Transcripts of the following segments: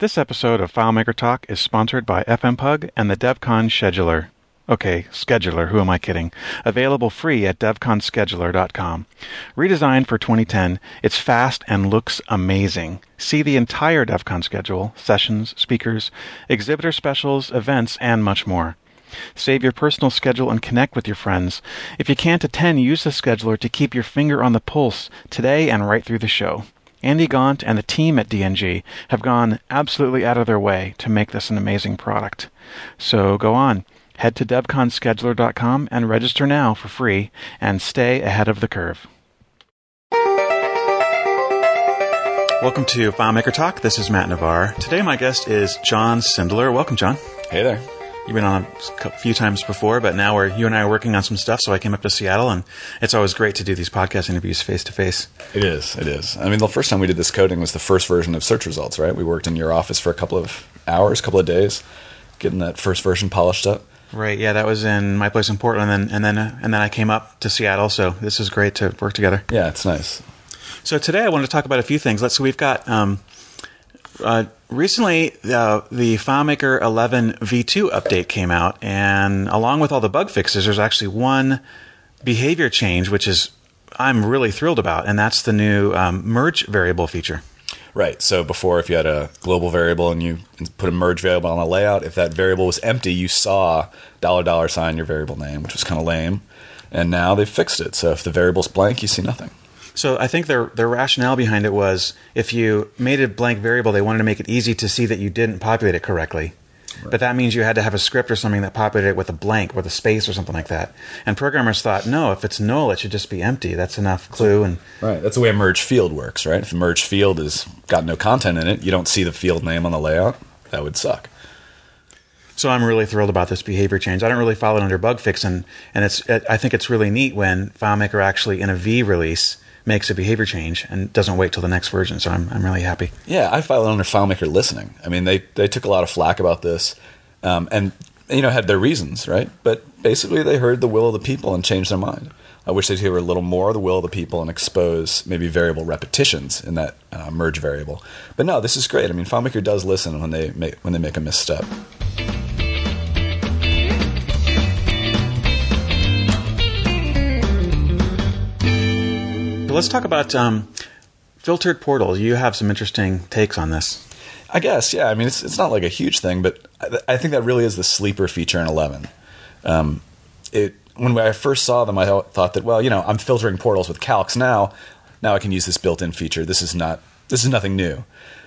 This episode of FileMaker Talk is sponsored by FMPug and the DevCon Scheduler. Okay, scheduler, who am I kidding? Available free at devconscheduler.com. Redesigned for 2010, it's fast and looks amazing. See the entire DevCon schedule, sessions, speakers, exhibitor specials, events, and much more. Save your personal schedule and connect with your friends. If you can't attend, use the scheduler to keep your finger on the pulse today and right through the show. Andy Gaunt and the team at DNG have gone absolutely out of their way to make this an amazing product. So go on, head to devconscheduler.com and register now for free and stay ahead of the curve. Welcome to FileMaker Talk. This is Matt Navarre. Today my guest is John Sindler. Welcome, John. Hey there. You've been on a few times before, but now we're you and I are working on some stuff. So I came up to Seattle, and it's always great to do these podcast interviews face to face. It is. It is. I mean, the first time we did this coding was the first version of search results, right? We worked in your office for a couple of hours, a couple of days, getting that first version polished up. Right. Yeah, that was in my place in Portland, and then and then uh, and then I came up to Seattle. So this is great to work together. Yeah, it's nice. So today I wanted to talk about a few things. Let's. So we've got. Um, uh, recently, uh, the FileMaker 11 v2 update came out, and along with all the bug fixes, there's actually one behavior change, which is I'm really thrilled about, and that's the new um, merge variable feature. Right. So before, if you had a global variable and you put a merge variable on a layout, if that variable was empty, you saw dollar dollar sign your variable name, which was kind of lame. And now they've fixed it. So if the variable's blank, you see nothing. So I think their their rationale behind it was if you made a blank variable, they wanted to make it easy to see that you didn't populate it correctly. Right. But that means you had to have a script or something that populated it with a blank, with a space or something like that. And programmers thought, no, if it's null, it should just be empty. That's enough clue. And right, that's the way a merge field works, right? If a merge field has got no content in it, you don't see the field name on the layout. That would suck. So I'm really thrilled about this behavior change. I don't really follow it under bug fix, and and it's it, I think it's really neat when FileMaker actually in a V release makes a behavior change and doesn't wait till the next version. So I'm, I'm really happy. Yeah, I filed under FileMaker listening. I mean, they, they took a lot of flack about this um, and, you know, had their reasons, right? But basically, they heard the will of the people and changed their mind. I wish they'd hear a little more of the will of the people and expose maybe variable repetitions in that uh, merge variable. But no, this is great. I mean, FileMaker does listen when they make, when they make a misstep. Let's talk about um, filtered portals. You have some interesting takes on this. I guess, yeah. I mean, it's it's not like a huge thing, but I, I think that really is the sleeper feature in Eleven. Um, it when I first saw them, I thought that well, you know, I'm filtering portals with calcs now. Now I can use this built-in feature. This is not this is nothing new.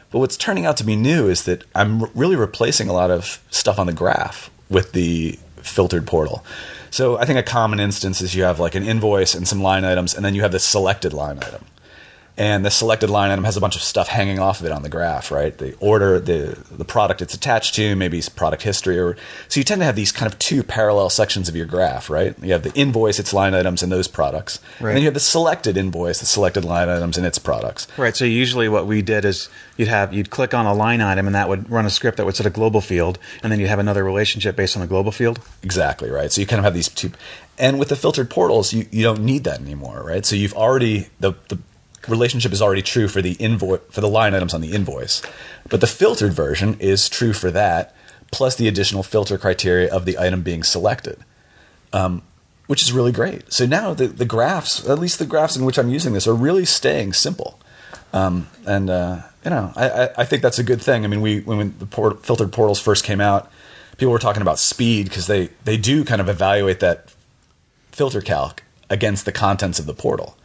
But what's turning out to be new is that I'm really replacing a lot of stuff on the graph with the filtered portal. So I think a common instance is you have like an invoice and some line items, and then you have this selected line item. And the selected line item has a bunch of stuff hanging off of it on the graph, right? The order, the the product it's attached to, maybe it's product history, or so you tend to have these kind of two parallel sections of your graph, right? You have the invoice, its line items, and those products, right. and then you have the selected invoice, the selected line items, and its products. Right. So usually what we did is you'd have you'd click on a line item, and that would run a script that would set a global field, and then you'd have another relationship based on the global field. Exactly right. So you kind of have these two, and with the filtered portals, you, you don't need that anymore, right? So you've already the the relationship is already true for the invoice for the line items on the invoice. But the filtered version is true for that, plus the additional filter criteria of the item being selected. Um, which is really great. So now the, the graphs, at least the graphs in which I'm using this, are really staying simple. Um, and uh, you know, I, I, think that's a good thing. I mean, we when the port, filtered portals first came out, people were talking about speed because they they do kind of evaluate that filter calc against the contents of the portal.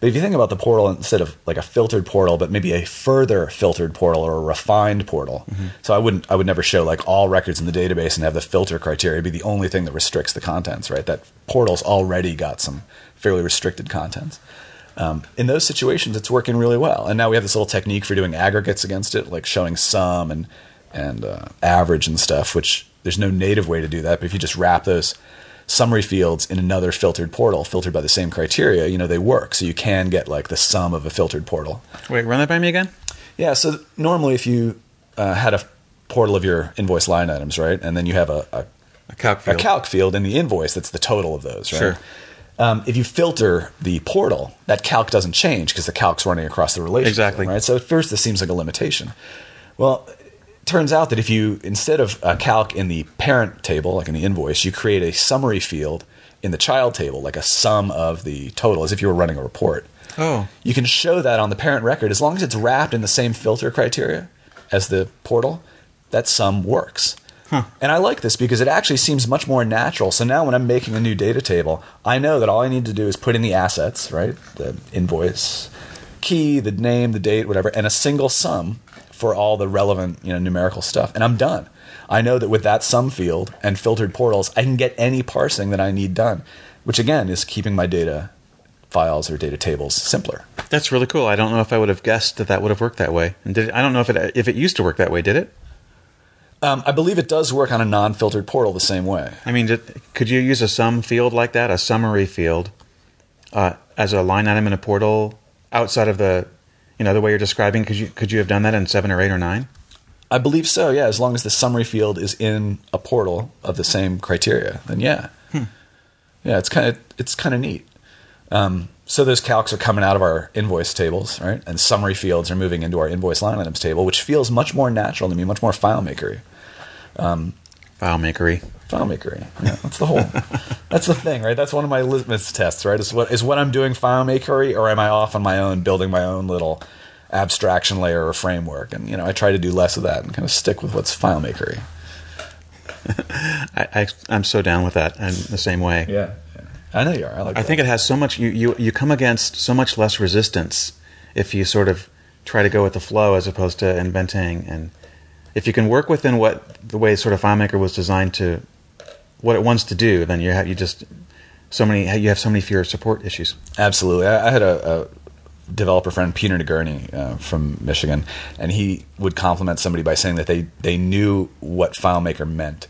But if you think about the portal instead of like a filtered portal, but maybe a further filtered portal or a refined portal. Mm-hmm. So I wouldn't, I would never show like all records in the database and have the filter criteria be the only thing that restricts the contents, right? That portal's already got some fairly restricted contents. Um, in those situations, it's working really well. And now we have this little technique for doing aggregates against it, like showing sum and and uh, average and stuff. Which there's no native way to do that, but if you just wrap those summary fields in another filtered portal, filtered by the same criteria, you know, they work. So you can get like the sum of a filtered portal. Wait, run that by me again? Yeah. So normally, if you uh, had a portal of your invoice line items, right, and then you have a, a, a calc field. a calc field in the invoice that's the total of those, right? Sure. Um, if you filter the portal, that calc doesn't change because the calc's running across the relationship. Exactly. Right. So at first, this seems like a limitation. Well, turns out that if you instead of a calc in the parent table, like in the invoice, you create a summary field in the child table, like a sum of the total, as if you were running a report. Oh. You can show that on the parent record as long as it's wrapped in the same filter criteria as the portal. That sum works. And I like this because it actually seems much more natural. So now when I'm making a new data table, I know that all I need to do is put in the assets, right? The invoice, key, the name, the date, whatever, and a single sum for all the relevant, you know, numerical stuff. And I'm done. I know that with that sum field and filtered portals, I can get any parsing that I need done, which again is keeping my data files or data tables simpler. That's really cool. I don't know if I would have guessed that that would have worked that way. And did it, I don't know if it if it used to work that way. Did it? Um, I believe it does work on a non-filtered portal the same way. I mean, did, could you use a sum field like that, a summary field, uh, as a line item in a portal outside of the, you know, the way you're describing? Could you could you have done that in seven or eight or nine? I believe so. Yeah, as long as the summary field is in a portal of the same criteria, then yeah, yeah, it's kind of it's kind of neat. Um, so those calcs are coming out of our invoice tables, right? And summary fields are moving into our invoice line items table, which feels much more natural to me, much more FileMakery. FileMakery. FileMakery. Yeah, that's the whole. that's the thing, right? That's one of my litmus tests, right? Is what is what I'm doing FileMakery, or am I off on my own, building my own little abstraction layer or framework? And you know, I try to do less of that and kind of stick with what's FileMakery. I, I I'm so down with that and the same way. Yeah, I know you are. I like. I think it has so much. You, you you come against so much less resistance if you sort of try to go with the flow as opposed to inventing. And if you can work within what the way sort of FileMaker was designed to, what it wants to do, then you have you just so many you have so many fewer support issues. Absolutely. I, I had a, a developer friend, Peter Nagurney uh, from Michigan, and he would compliment somebody by saying that they, they knew what FileMaker meant.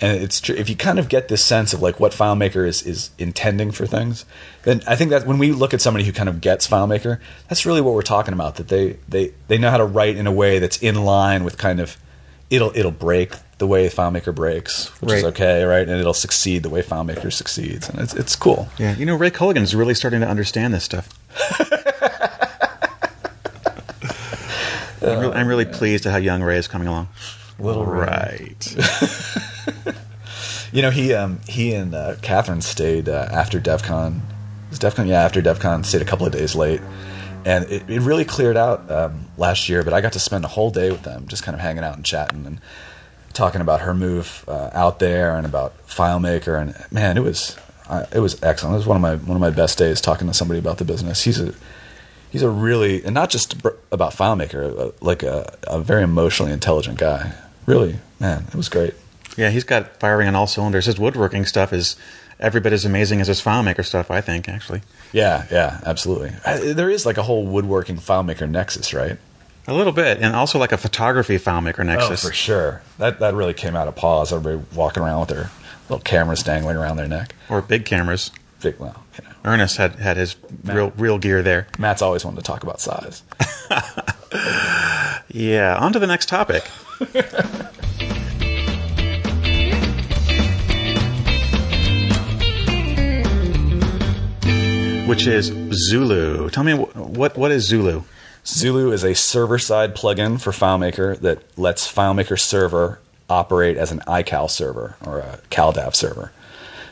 And it's true. If you kind of get this sense of like what FileMaker is, is intending for things, then I think that when we look at somebody who kind of gets FileMaker, that's really what we're talking about. That they, they, they know how to write in a way that's in line with kind of it'll it'll break the way FileMaker breaks, which is okay, right? And it'll succeed the way FileMaker succeeds, and it's it's cool. Yeah, you know Ray Culligan is really starting to understand this stuff. I'm, really, I'm really pleased at how young Ray is coming along. Little Ray. right. You know, he um, he and uh, Catherine stayed uh, after DevCon. Was DevCon, Yeah, after DevCon, stayed a couple of days late. And it, it really cleared out um, last year, but I got to spend a whole day with them, just kind of hanging out and chatting and talking about her move uh, out there and about FileMaker. And man, it was uh, it was excellent. It was one of my one of my best days talking to somebody about the business. He's a he's a really and not just about FileMaker, uh, like a, a very emotionally intelligent guy. Really, man, it was great. Yeah, he's got firing on all cylinders. His woodworking stuff is every bit as amazing as his FileMaker stuff, I think, actually. Yeah, yeah, absolutely. I, there is like a whole woodworking FileMaker nexus, right? A little bit, and also like a photography FileMaker oh, Nexus. Oh, for sure. That that really came out of pause. Everybody walking around with their little cameras dangling around their neck. Or big cameras. Big, well, you know, Ernest had, had his real real gear there. Matt's always wanted to talk about size. Yeah, on to the next topic. Which is Zulu. Tell me what what is Zulu? Zulu is a server-side plugin for FileMaker that lets FileMaker server operate as an iCal server or a CalDAV server.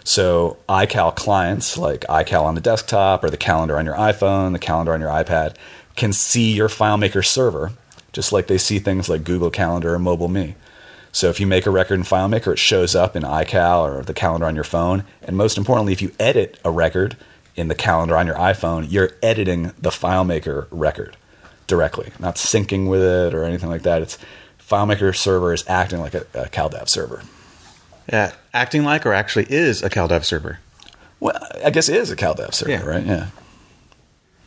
So iCal clients like iCal on the desktop or the calendar on your iPhone, the calendar on your iPad can see your FileMaker server just like they see things like Google Calendar or Mobile Me. So if you make a record in FileMaker, it shows up in iCal or the calendar on your phone. And most importantly, if you edit a record in the calendar on your iPhone, you're editing the FileMaker record directly, not syncing with it or anything like that. It's FileMaker server is acting like a, a CalDAV server. Yeah, acting like or actually is a CalDAV server. Well, I guess it is a CalDAV server, Yeah. right? Yeah.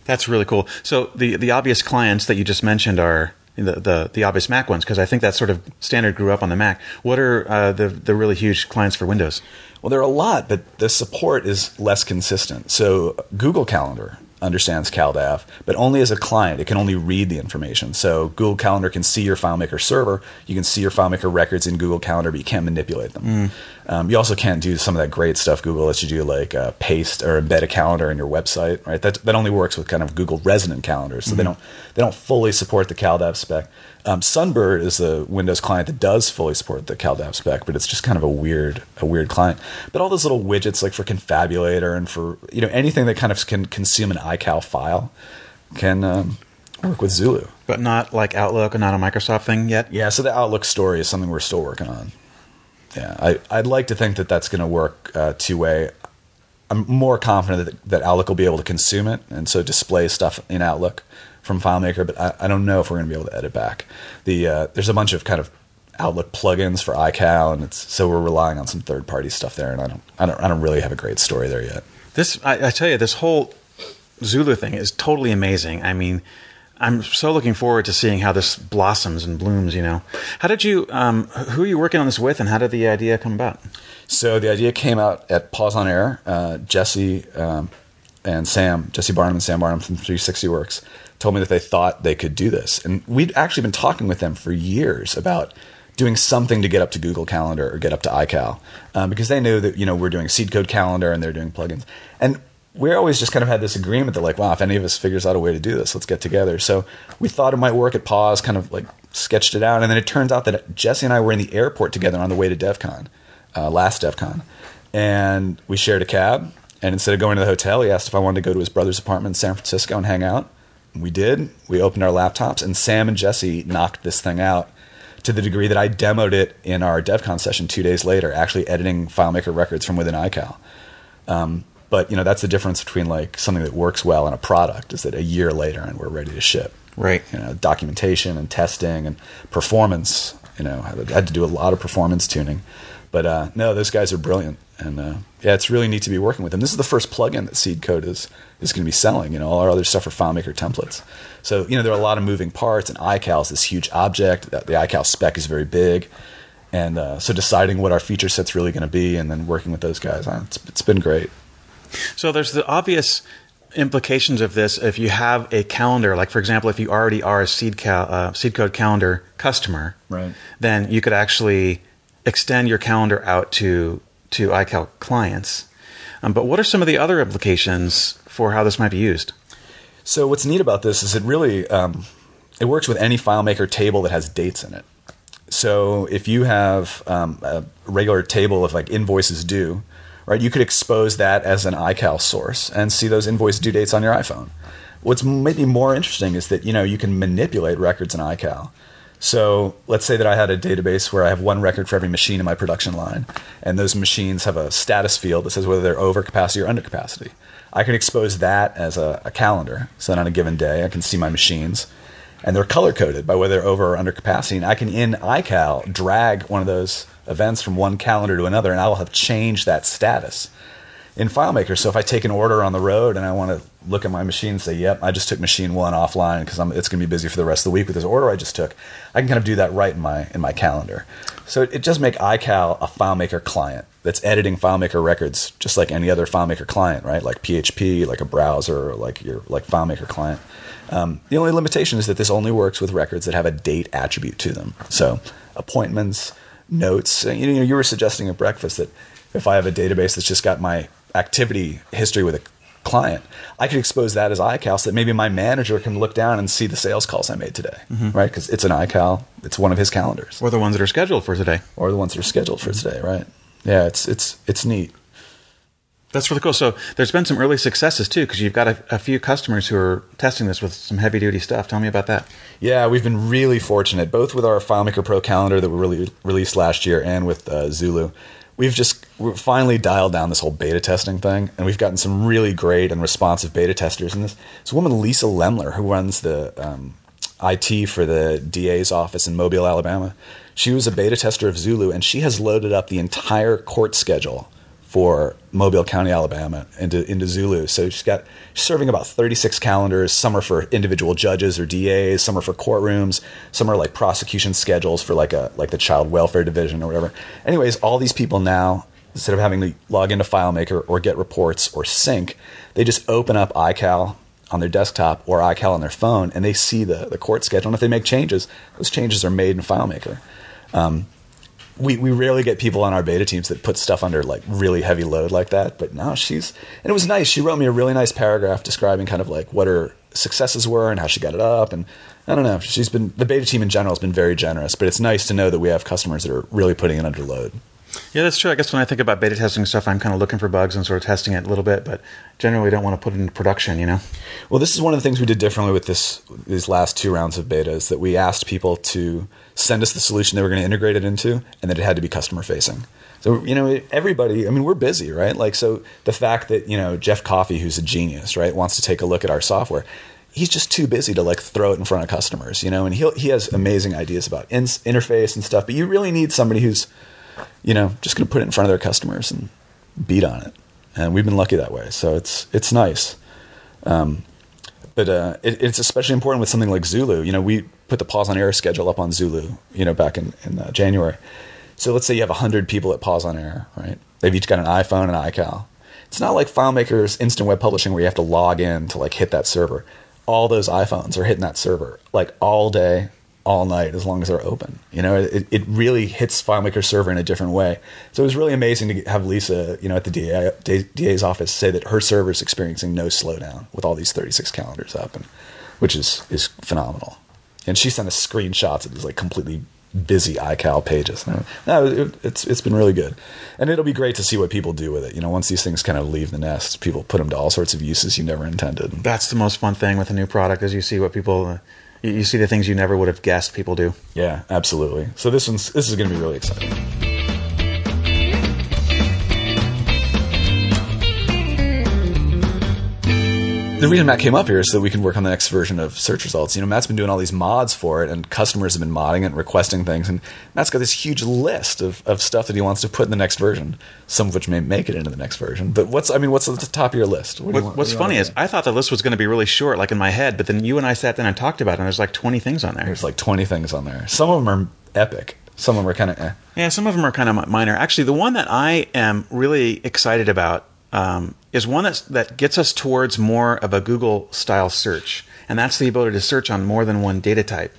That's really cool. So the the obvious clients that you just mentioned are the the, the obvious Mac ones because I think that sort of standard grew up on the Mac. What are uh, the the really huge clients for Windows? Well, there are a lot, but the support is less consistent. So Google Calendar understands CalDAV, but only as a client. It can only read the information. So Google Calendar can see your FileMaker server. You can see your FileMaker records in Google Calendar, but you can't manipulate them. Um, you also can't do some of that great stuff Google lets you do, like uh, paste or embed a calendar in your website. Right? That that only works with kind of Google resident calendars, so they don't they don't fully support the CalDAV spec. Um, Sunbird is the Windows client that does fully support the CalDAV spec, but it's just kind of a weird a weird client. But all those little widgets, like for Konfabulator and for you know anything that kind of can consume an iCal file, can um, work with Zulu. But not like Outlook and not a Microsoft thing yet? Yeah, so the Outlook story is something we're still working on. Yeah, I, I'd like to think that that's going to work uh, two way. I'm more confident that, that Outlook will be able to consume it and so display stuff in Outlook from FileMaker, but I, I don't know if we're going to be able to edit back. The uh, there's a bunch of kind of Outlook plugins for iCal, and it's so we're relying on some third party stuff there, and I don't I don't I don't really have a great story there yet. This, I, I tell you, this whole Zulu thing is totally amazing. I mean, I'm so looking forward to seeing how this blossoms and blooms. You know, how did you? Um, who are you working on this with, and how did the idea come about? So the idea came out at PauseOnError. Uh, Jesse um, and Sam, Jesse Barnum and Sam Barnum from 360 Works, told me that they thought they could do this, and we'd actually been talking with them for years about doing something to get up to Google Calendar or get up to iCal, um, because they knew that you know we're doing seed code calendar and they're doing plugins, and we always just kind of had this agreement that like, wow, if any of us figures out a way to do this, let's get together. So we thought it might work at Pause, kind of like sketched it out, and then it turns out that Jesse and I were in the airport together on the way to DevCon, uh, last DevCon, and we shared a cab. And instead of going to the hotel, he asked if I wanted to go to his brother's apartment in San Francisco and hang out. We did. We opened our laptops, and Sam and Jesse knocked this thing out to the degree that I demoed it in our DevCon session two days later, actually editing FileMaker records from within iCal. Um, but you know that's the difference between like something that works well and a product is that a year later and we're ready to ship. Right. You know, documentation and testing and performance. You know, I had to do a lot of performance tuning. But uh, no, those guys are brilliant, and uh, yeah, it's really neat to be working with them. This is the first plugin that Seed Code is is going to be selling. You know, all our other stuff are FileMaker templates. So you know, there are a lot of moving parts, and iCal is this huge object. The iCal spec is very big, and uh, so deciding what our feature set's really going to be, and then working with those guys, it's, it's been great. So there's the obvious implications of this if you have a calendar like for example if you already are a seed, cal- uh, seed code calendar customer Right. then you could actually extend your calendar out to to iCal clients um, but what are some of the other implications for how this might be used So what's neat about this is it really um, it works with any FileMaker table that has dates in it. So if you have um, a regular table of like invoices due, right, you could expose that as an iCal source and see those invoice due dates on your iPhone. What's maybe more interesting is that you know you can manipulate records in iCal. So let's say that I had a database where I have one record for every machine in my production line, and those machines have a status field that says whether they're over capacity or under capacity. I can expose that as a, a calendar, so that on a given day I can see my machines, and they're color coded by whether they're over or under capacity. And I can in iCal drag one of those events from one calendar to another, and I will have changed that status in FileMaker. So if I take an order on the road and I want to look at my machine and say, "Yep, I just took machine one offline because it's going to be busy for the rest of the week with this order I just took," I can kind of do that right in my in my calendar. So it, it does make iCal a FileMaker client that's editing FileMaker records just like any other FileMaker client, right? Like PHP, like a browser, like your like FileMaker client. Um, the only limitation is that this only works with records that have a date attribute to them. So appointments, notes. You know, you were suggesting at breakfast that if I have a database that's just got my activity history with a client, I could expose that as iCal so that maybe my manager can look down and see the sales calls I made today, mm-hmm. right? Because it's an iCal, it's one of his calendars, or the ones that are scheduled for today or the ones that are scheduled for today, right? Yeah, it's it's it's neat. That's really cool. So there's been some early successes too, because you've got a, a few customers who are testing this with some heavy duty stuff. Tell me about that. Yeah, we've been really fortunate, both with our FileMaker Pro calendar that we really released last year and with uh, Zulu. We've just finally dialed down this whole beta testing thing, and we've gotten some really great and responsive beta testers. And this, this woman, Lisa Lemler, who runs the um, IT for the DA's office in Mobile, Alabama, she was a beta tester of Zulu, and she has loaded up the entire court schedule for Mobile County, Alabama, into into Zulu. So she's got serving about 36 calendars. Some are for individual judges or DAs. Some are for courtrooms. Some are like prosecution schedules for like a like the child welfare division or whatever. Anyways, all these people now instead of having to log into FileMaker or get reports or sync, they just open up iCal on their desktop or iCal on their phone, and they see the the court schedule. And if they make changes, those changes are made in FileMaker. Um, we, we rarely get people on our beta teams that put stuff under like really heavy load like that. But now she's and it was nice. She wrote me a really nice paragraph describing kind of like what her successes were and how she got it up. And I don't know. She's been the beta team in general has been very generous. But it's nice to know that we have customers that are really putting it under load. Yeah, that's true. I guess when I think about beta testing stuff, I'm kind of looking for bugs and sort of testing it a little bit, but generally don't want to put it into production, you know? Well, this is one of the things we did differently with this these last two rounds of betas that we asked people to send us the solution they were going to integrate it into, and that it had to be customer facing. So you know, everybody. I mean, we're busy, right? Like, so the fact that you know Geoff Coffey, who's a genius, right, wants to take a look at our software. He's just too busy to like throw it in front of customers, you know. And he he has amazing ideas about in- interface and stuff, but you really need somebody who's, you know, just going to put it in front of their customers and beat on it. And we've been lucky that way, so it's it's nice. Um, but uh, it, it's especially important with something like Zulu. You know, we put the PauseOnError schedule up on Zulu. You know, back in in uh, January. So let's say you have hundred people at PauseOnError, right? They've each got an iPhone and an iCal. It's not like FileMaker's instant web publishing where you have to log in to like hit that server. All those iPhones are hitting that server like all day, all night as long as they're open. You know, it, it really hits FileMaker server in a different way. So it was really amazing to have Lisa, you know, at the DA, DA's office say that her server is experiencing no slowdown with all these 36 calendars up, and which is is phenomenal. And she sent us screenshots of these like completely busy iCal pages. No, it, it's it's been really good, and it'll be great to see what people do with it. You know, once these things kind of leave the nest, people put them to all sorts of uses you never intended. That's the most fun thing with a new product is you see what people. Uh, you, you see the things you never would have guessed people do. Yeah, absolutely. So this one's this is going to be really exciting. The reason Matt came up here is so that we can work on the next version of search results. You know, Matt's been doing all these mods for it, and customers have been modding it and requesting things. And Matt's got this huge list of, of stuff that he wants to put in the next version. Some of which may make it into the next version. But what's I mean, what's at the top of your list? What what, what's funny is I thought the list was going to be really short, like in my head. But then you and I sat down and talked about it, and there's like 20 things on there. There's like 20 things on there. Some of them are epic. Some of them are kind of eh. Yeah, some of them are kind of minor. Actually, the one that I am really excited about um, is one that's, that gets us towards more of a Google style search, and that's the ability to search on more than one data type.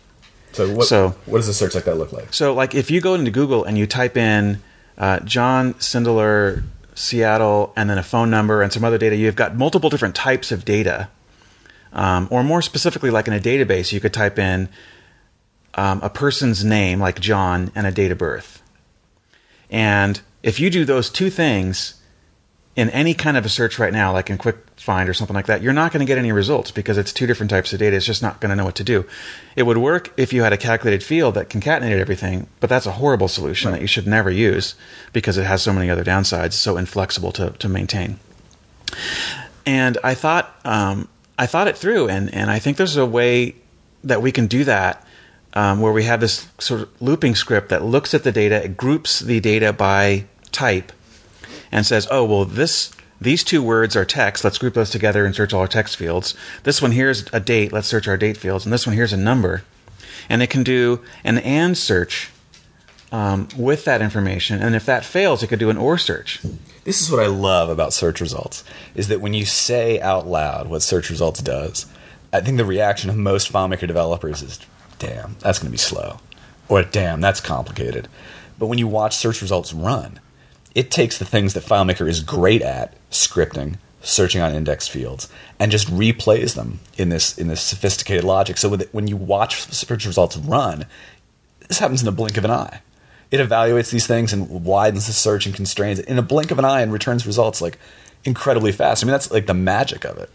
So what, So- what does a search like that look like? So, like if you go into Google and you type in uh, John Sindler, Seattle, and then a phone number and some other data, you've got multiple different types of data. Um, or more specifically, like in a database, you could type in um, a person's name, like John, and a date of birth. And if you do those two things in any kind of a search right now, like in Quick Find or something like that, you're not going to get any results because it's two different types of data. It's just not going to know what to do. It would work if you had a calculated field that concatenated everything, but that's a horrible solution that you should never use because it has so many other downsides, so inflexible to, to maintain. And I thought, um, I thought it through, and, and I think there's a way that we can do that um, where we have this sort of looping script that looks at the data, it groups the data by type, and says, "Oh, well, this these two words are text. Let's group those together and search all our text fields. This one here's a date. Let's search our date fields, and this one here's a number." And it can do an and search um, with that information, and if that fails, it could do an or search. This is what I love about search results is that when you say out loud what search results does, I think the reaction of most FileMaker developers is, "Damn, that's going to be slow," or "Damn, that's complicated." But when you watch search results run, it takes the things that FileMaker is great at, scripting, searching on index fields, and just replays them in this in this sophisticated logic. So when you watch search results run, this happens in the blink of an eye. It evaluates these things and widens the search and constrains it in a blink of an eye and returns results like incredibly fast. I mean, that's like the magic of it.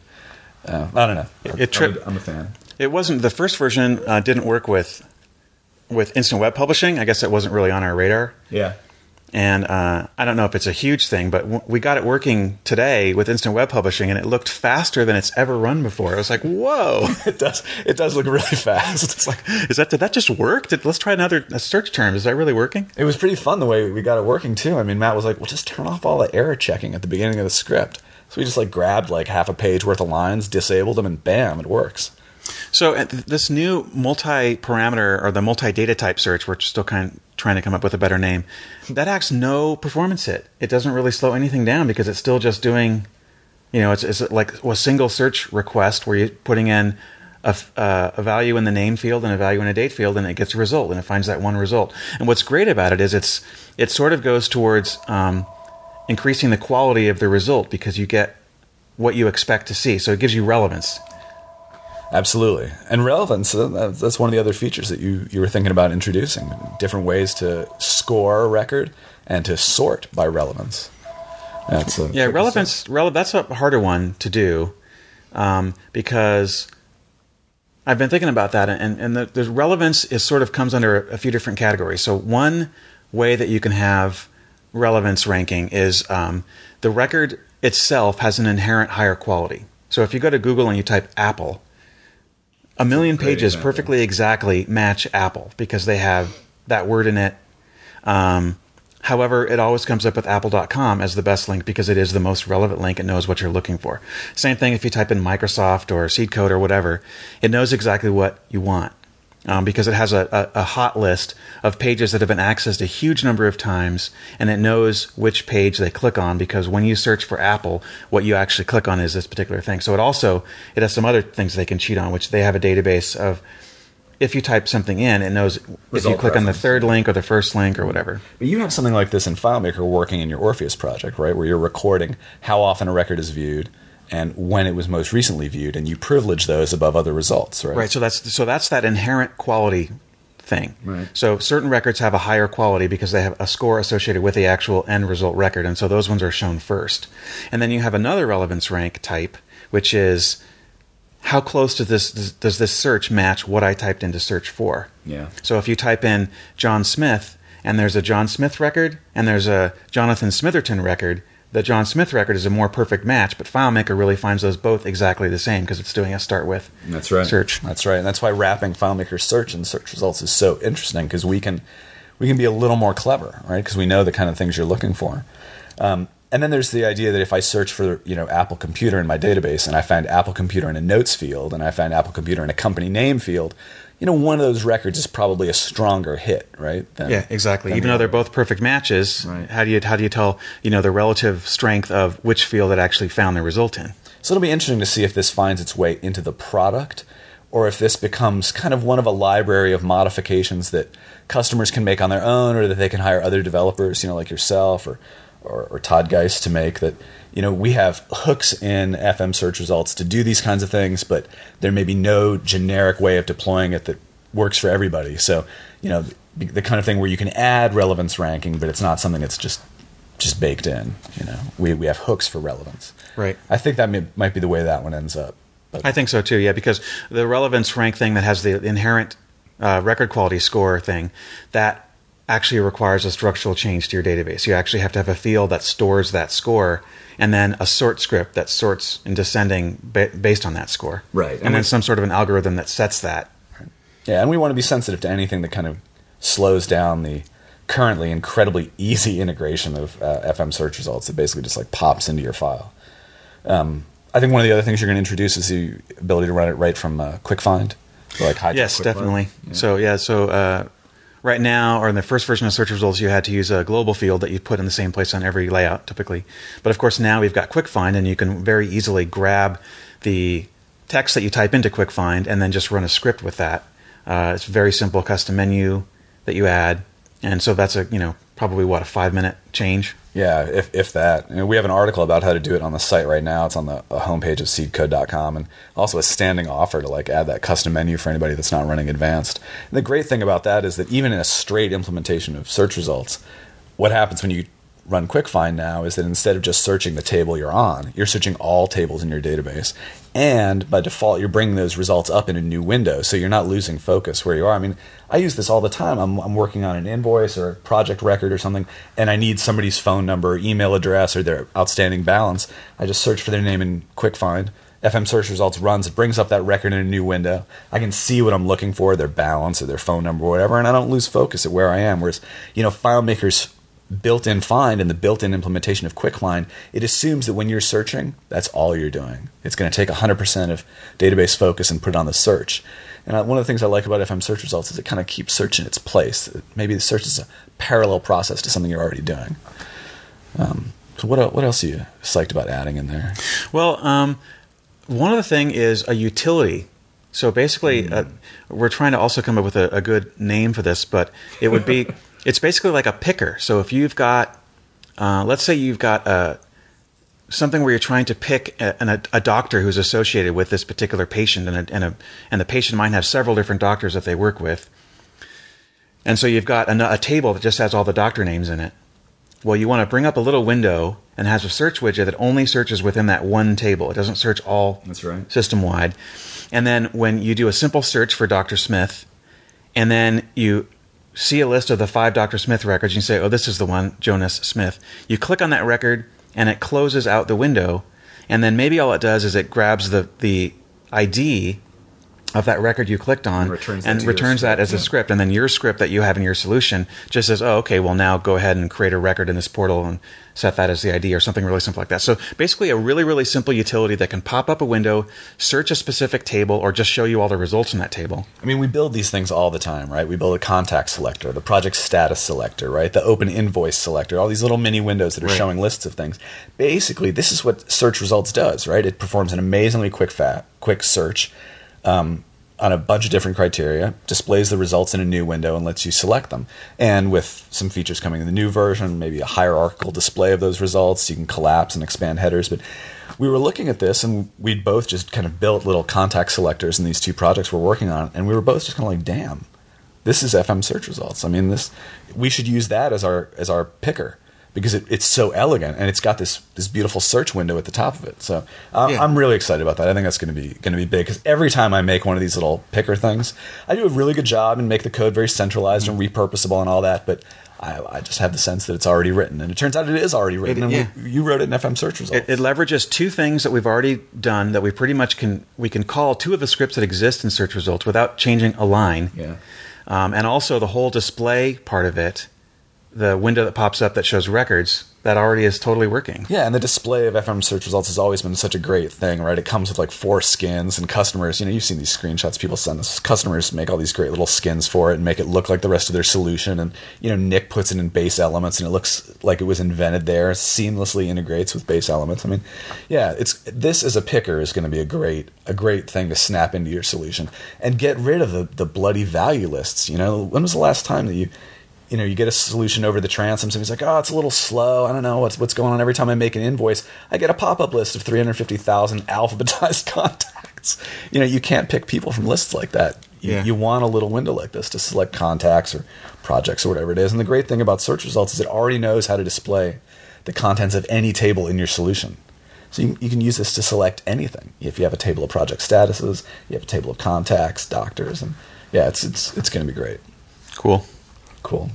Uh, I don't know. It- it tri- I'm, a, I'm a fan. It wasn't the first version uh, didn't work with with instant web publishing. I guess it wasn't really on our radar. Yeah. And uh, I don't know if it's a huge thing, but w- we got it working today with instant web publishing, and it looked faster than it's ever run before. I was like, "Whoa!" It does. It does look really fast. it's like, is that did that just work? Did, let's try another a search term. Is that really working? It was pretty fun the way we got it working too. I mean, Matt was like, "Well, just turn off all the error checking at the beginning of the script." So we just like grabbed like half a page worth of lines, disabled them, and bam, it works. So uh, this new multi-parameter or the multi-data type search, we're still kind of trying to come up with a better name. That acts no performance hit. It doesn't really slow anything down because it's still just doing, you know, it's, it's like a single search request where you're putting in a, uh, a value in the name field and a value in a date field, and it gets a result, and it finds that one result. And what's great about it is it's it sort of goes towards um, increasing the quality of the result because you get what you expect to see. So it gives you relevance. Absolutely. And relevance. Uh, that's one of the other features that you, you were thinking about introducing different ways to score a record and to sort by relevance. That's Yeah, relevance. Rele- that's a harder one to do um, because I've been thinking about that, and and the, the relevance is sort of comes under a few different categories. So one way that you can have relevance ranking is um, the record itself has an inherent higher quality. So if you go to Google and you type Apple, a million pages example. perfectly exactly match Apple because they have that word in it. Um, however, it always comes up with apple.com as the best link because it is the most relevant link. It knows what you're looking for. Same thing if you type in Microsoft or Seed Code or whatever, it knows exactly what you want. Um, because it has a, a, a hot list of pages that have been accessed a huge number of times, and it knows which page they click on. Because when you search for Apple, what you actually click on is this particular thing. So it also it has some other things they can cheat on, which they have a database of. If you type something in, it knows if you Result click on the third link or the first link or whatever. But you have something like this in FileMaker working in your Orpheus project, right? Where you're recording how often a record is viewed and when it was most recently viewed, and you privilege those above other results, right? Right. So that's so that's that inherent quality thing. Right. So certain records have a higher quality because they have a score associated with the actual end result record, and so those ones are shown first. And then you have another relevance rank type, which is how close does this does, does this search match what I typed into search for? Yeah. So if you type in John Smith and there's a John Smith record and there's a Jonathan Smitherton record, the John Smith record is a more perfect match, but FileMaker really finds those both exactly the same because it's doing a start with That's right. search. That's right. And that's why wrapping FileMaker search and search results is so interesting because we can we can be a little more clever, right? Because we know the kind of things you're looking for. Um, and then there's the idea that if I search for you know Apple Computer in my database and I find Apple Computer in a notes field and I find Apple Computer in a company name field, you know one of those records is probably a stronger hit, right? than- Yeah, exactly. than Even the though they're both perfect matches, Right. how do you how do you tell you know the relative strength of which field it actually found the result in? So it'll be interesting to see if this finds its way into the product or if this becomes kind of one of a library of modifications that customers can make on their own or that they can hire other developers, you know, like yourself or, or, or Todd Geist to make that, you know, we have hooks in FM search results to do these kinds of things, but there may be no generic way of deploying it that works for everybody. So, you know, the, the kind of thing where you can add relevance ranking, but it's not something that's just just baked in. You know, we we have hooks for relevance. Right. I think that may, might be the way that one ends up. But I think so too. Yeah, because the relevance rank thing that has the inherent uh, record quality score thing that actually requires a structural change to your database. You actually have to have a field that stores that score, and then a sort script that sorts in descending ba- based on that score. Right. and, And then we- some sort of an algorithm that sets that. yeah, and we want to be sensitive to anything that kind of slows down the currently incredibly easy integration of uh, FM search results. that basically just like pops into your file. Um, I think one of the other things you're going to introduce is the ability to run it right from uh, QuickFind. So like high Yes, definitely. So yeah, so uh, right now, or in the first version of search results, you had to use a global field that you put in the same place on every layout, typically. But of course, now we've got Quick Find, and you can very easily grab the text that you type into Quick Find and then just run a script with that. Uh, it's a very simple custom menu that you add, and so that's a you know probably what a five minute change. Yeah, if, if that. And we have an article about how to do it on the site right now. It's on the uh, homepage of seedcode.com and also a standing offer to like add that custom menu for anybody that's not running advanced. And the great thing about that is that even in a straight implementation of search results, what happens when you run QuickFind now is that instead of just searching the table you're on, you're searching all tables in your database. And by default, you're bringing those results up in a new window, so you're not losing focus where you are. I mean, I use this all the time. I'm, I'm working on an invoice or a project record or something, and I need somebody's phone number, email address, or their outstanding balance. I just search for their name in QuickFind. FM search results runs. It brings up that record in a new window. I can see what I'm looking for, their balance or their phone number or whatever, and I don't lose focus at where I am. Whereas, you know, FileMaker's built-in find and the built-in implementation of QuickFind, it assumes that when you're searching, that's all you're doing. It's going to take 100% of database focus and put it on the search. And I, one of the things I like about FM search results is it kind of keeps search in its place. Maybe the search is a parallel process to something you're already doing. Um, so what what else are you psyched about adding in there? Well, um, one other thing is a utility So basically, uh, we're trying to also come up with a, a good name for this, but it would be it's basically like a picker. So if you've got, uh, let's say you've got a something where you're trying to pick a, a, a doctor who's associated with this particular patient, and a, and a, and the patient might have several different doctors that they work with, and so you've got a, a table that just has all the doctor names in it. Well, you want to bring up a little window and has a search widget that only searches within that one table. It doesn't search all That's right. system wide. And then when you do a simple search for Dr. Smith, and then you see a list of the five Dr. Smith records, you say, oh, this is the one, Jonas Smith. You click on that record, and it closes out the window. And then maybe all it does is it grabs the, the ID of that record you clicked on And returns that and to returns that as a script. script. And then your script that you have in your solution just says, oh, okay, well, now go ahead and create a record in this portal and set that as the ID or something really simple like that. So basically, a really, really simple utility that can pop up a window, search a specific table, or just show you all the results in that table. I mean, we build these things all the time, right? We build a contact selector, the project status selector, right? The open invoice selector, all these little mini windows that are Right. showing lists of things. Basically, this is what search results does, right? It performs an amazingly quick fat, quick search um, on a bunch of different criteria, displays the results in a new window, and lets you select them. And with some features coming in the new version, maybe a hierarchical display of those results, you can collapse and expand headers. But we were looking at this, and we'd both just kind of built little contact selectors in these two projects we're working on, and we were both just kind of like, "Damn, this is FM search results." I mean, this we should use that as our as our picker because it, it's so elegant and it's got this this beautiful search window at the top of it. So uh, Yeah. I'm really excited about that. I think that's going to be going to be big because every time I make one of these little picker things, I do a really good job and make the code very centralized and repurposable and all that, but. I, I just have the sense that it's already written, and it turns out it is already written. It- and yeah. we, you wrote it in FM search results. It, it leverages two things that we've already done that we pretty much can we can call two of the scripts that exist in search results without changing a line. yeah. Um, and also the whole display part of it, the window that pops up that shows records, that already is totally working. Yeah, and the display of FM search results has always been such a great thing, right? It comes with like four skins, and customers, you know, you've seen these screenshots people send us. Customers make all these great little skins for it and make it look like the rest of their solution. And, you know, Nick puts it in BaseElements and it looks like it was invented there, seamlessly integrates with BaseElements. I mean, yeah, it's this as a picker is going to be a great, a great thing to snap into your solution and get rid of the, the bloody value lists. You know, when was the last time that you, you know, you get a solution over the transom. Somebody's like, "Oh, it's a little slow. I don't know what's what's going on." Every time I make an invoice, I get a pop-up list of 350,000 alphabetized contacts. You know, you can't pick people from lists like that. You, Yeah. you want a little window like this to select contacts or projects or whatever it is. And the great thing about search results is it already knows how to display the contents of any table in your solution. So you, you can use this to select anything. If you have a table of project statuses, you have a table of contacts, doctors, and yeah, it's it's it's going to be great. Cool. Cool.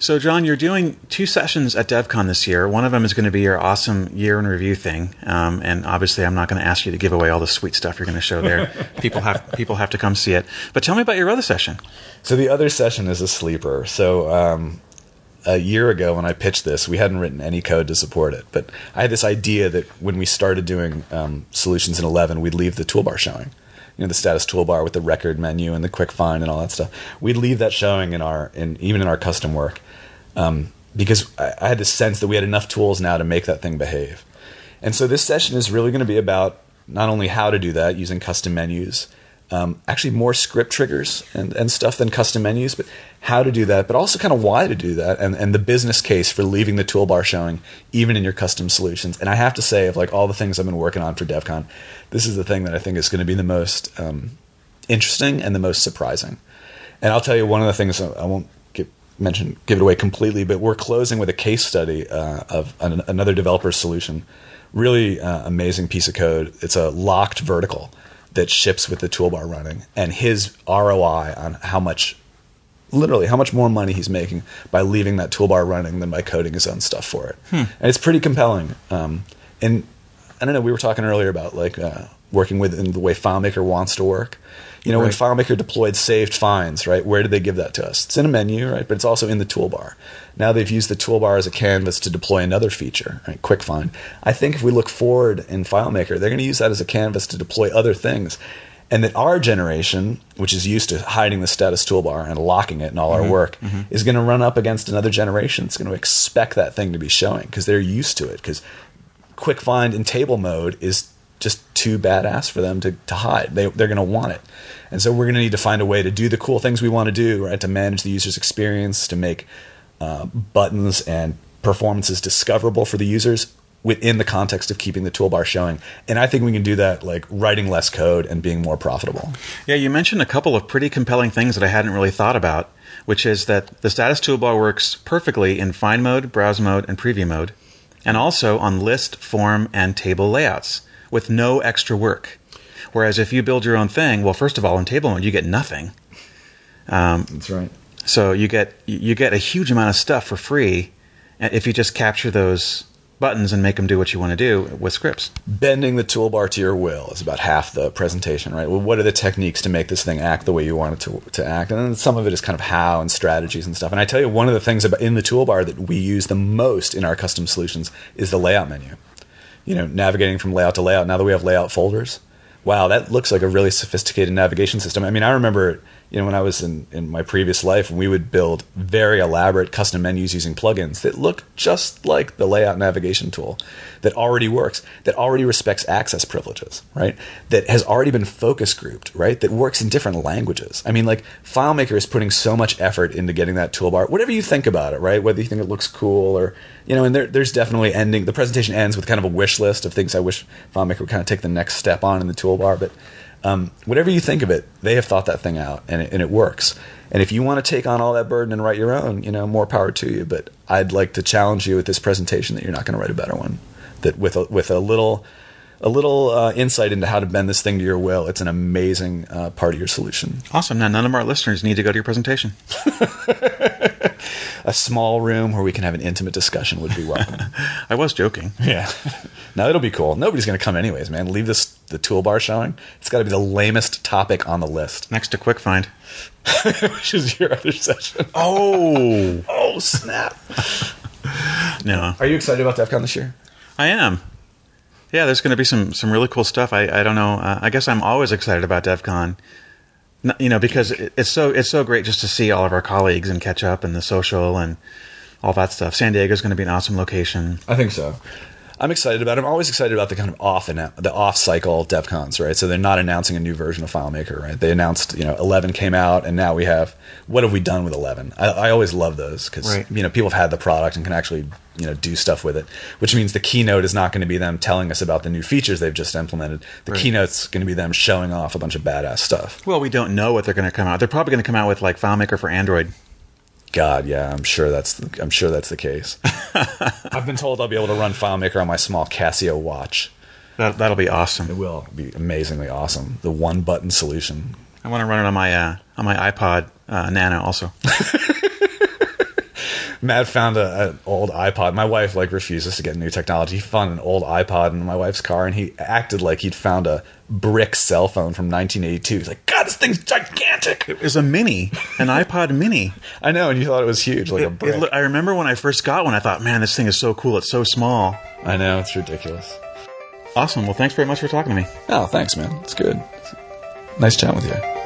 So, John, you're doing two sessions at DevCon this year. One of them is going to be your awesome year in review thing, um, and obviously, I'm not going to ask you to give away all the sweet stuff you're going to show there. people have people have to come see it. But tell me about your other session. So the other session is a sleeper. So um, a year ago when I pitched this, we hadn't written any code to support it, but I had this idea that when we started doing um, solutions in 11, we'd leave the toolbar showing. You know, the status toolbar with the record menu and the quick find and all that stuff. We'd leave that showing in our, in even in our custom work, um, because I, I had this sense that we had enough tools now to make that thing behave. And so this session is really going to be about not only how to do that using custom menus, um, actually more script triggers and, and stuff than custom menus, but how to do that, but also kind of why to do that and, and the business case for leaving the toolbar showing even in your custom solutions. And I have to say, of like all the things I've been working on for DevCon, this is the thing that I think is going to be the most um, interesting and the most surprising. And I'll tell you one of the things I won't give, mention, give it away completely, but we're closing with a case study uh, of an, another developer's solution. Really uh, amazing piece of code. It's a locked vertical that ships with the toolbar running, and his ROI on how much, literally, how much more money he's making by leaving that toolbar running than by coding his own stuff for it. And it's pretty compelling. Um, and I don't know. We were talking earlier about like uh, working with in the way FileMaker wants to work. You know, when FileMaker deployed saved finds, right? Where did they give that to us? It's in a menu, right? But it's also in the toolbar. Now they've used the toolbar as a canvas to deploy another feature, right? Quick find. I think if we look forward in FileMaker, they're going to use that as a canvas to deploy other things. And that our generation, which is used to hiding the status toolbar and locking it in all our work, is going to run up against another generation. that's going to expect that thing to be showing because they're used to it. Because quick find in table mode is just too badass for them to, to hide. They, they're going to want it. And so we're going to need to find a way to do the cool things we want to do, right? To manage the user's experience, to make uh, buttons and performances discoverable for the users within the context of keeping the toolbar showing. And I think we can do that like writing less code and being more profitable. Yeah, you mentioned a couple of pretty compelling things that I hadn't really thought about, which is that the status toolbar works perfectly in find mode, browse mode, and preview mode, and also on list, form, and table layouts with no extra work. Whereas if you build your own thing, well, first of all, in table mode, you get nothing. Um, That's right. So you get you get a huge amount of stuff for free if you just capture those buttons and make them do what you want to do with scripts. Bending the toolbar to your will is about half the presentation, right? Well, what are the techniques to make this thing act the way you want it to, to act? And then some of it is kind of how and strategies and stuff. And I tell you, one of the things about in the toolbar that we use the most in our custom solutions is the layout menu. You know, navigating from layout to layout. Now that we have layout folders, wow, that looks like a really sophisticated navigation system. I mean, I remember you know, when I was in, in my previous life, we would build very elaborate custom menus using plugins that look just like the layout navigation tool that already works, that already respects access privileges, right? That has already been focus grouped, right? That works in different languages. I mean, like FileMaker is putting so much effort into getting that toolbar, whatever you think about it, right? Whether you think it looks cool or, you know, and there, there's definitely ending, the presentation ends with kind of a wish list of things I wish FileMaker would kind of take the next step on in the toolbar, but um, whatever you think of it, they have thought that thing out, and it, and it works. And if you want to take on all that burden and write your own, you know, more power to you. But I'd like to challenge you with this presentation that you're not going to write a better one. That with a, with a little a little uh, insight into how to bend this thing to your will, it's an amazing uh, part of your solution. Awesome. Now none of our listeners need to go to your presentation. a small room where we can have an intimate discussion would be welcome. I was joking. Yeah. now it'll be cool. Nobody's going to come anyways, man. Leave this the toolbar showing. It's got to be the lamest topic on the list. Next to Quick Find, which is your other session. Oh, oh snap! no. Are you excited about DevCon this year? I am. Yeah, there's going to be some some really cool stuff. I I don't know. Uh, I guess I'm always excited about DevCon you know, because it's so it's so great just to see all of our colleagues and catch up and the social and all that stuff. San Diego is going to be an awesome location. I think so. I'm excited about it. I'm always excited about the kind of off and the off cycle DevCons, right? So they're not announcing a new version of FileMaker, right? They announced, you know, 11 came out, and now we have what have we done with 11? I, I always love those because right. you know people have had the product and can actually you know do stuff with it, which means the keynote is not going to be them telling us about the new features they've just implemented. The right. keynote's going to be them showing off a bunch of badass stuff. Well, we don't know what they're going to come out. They're probably going to come out with like FileMaker for Android. God, yeah, I'm sure that's the, I'm sure that's the case. I've been told I'll be able to run FileMaker on my small Casio watch. That that'll be awesome. It will be amazingly awesome. The one button solution. I want to run it on my uh, on my iPod uh, Nano also. Matt found an old iPod. My wife like refuses to get new technology. He found an old iPod in my wife's car, and he acted like he'd found a brick cell phone from 1982. He's like, "God, this thing's gigantic." It was a mini, an iPod Mini. I know, and you thought it was huge, like it, a brick. It, I remember when I first got one, I thought, "Man, this thing is so cool. It's so small." I know, it's ridiculous. Awesome. Well, thanks very much for talking to me. Oh, thanks, man. It's good. Nice chatting with you.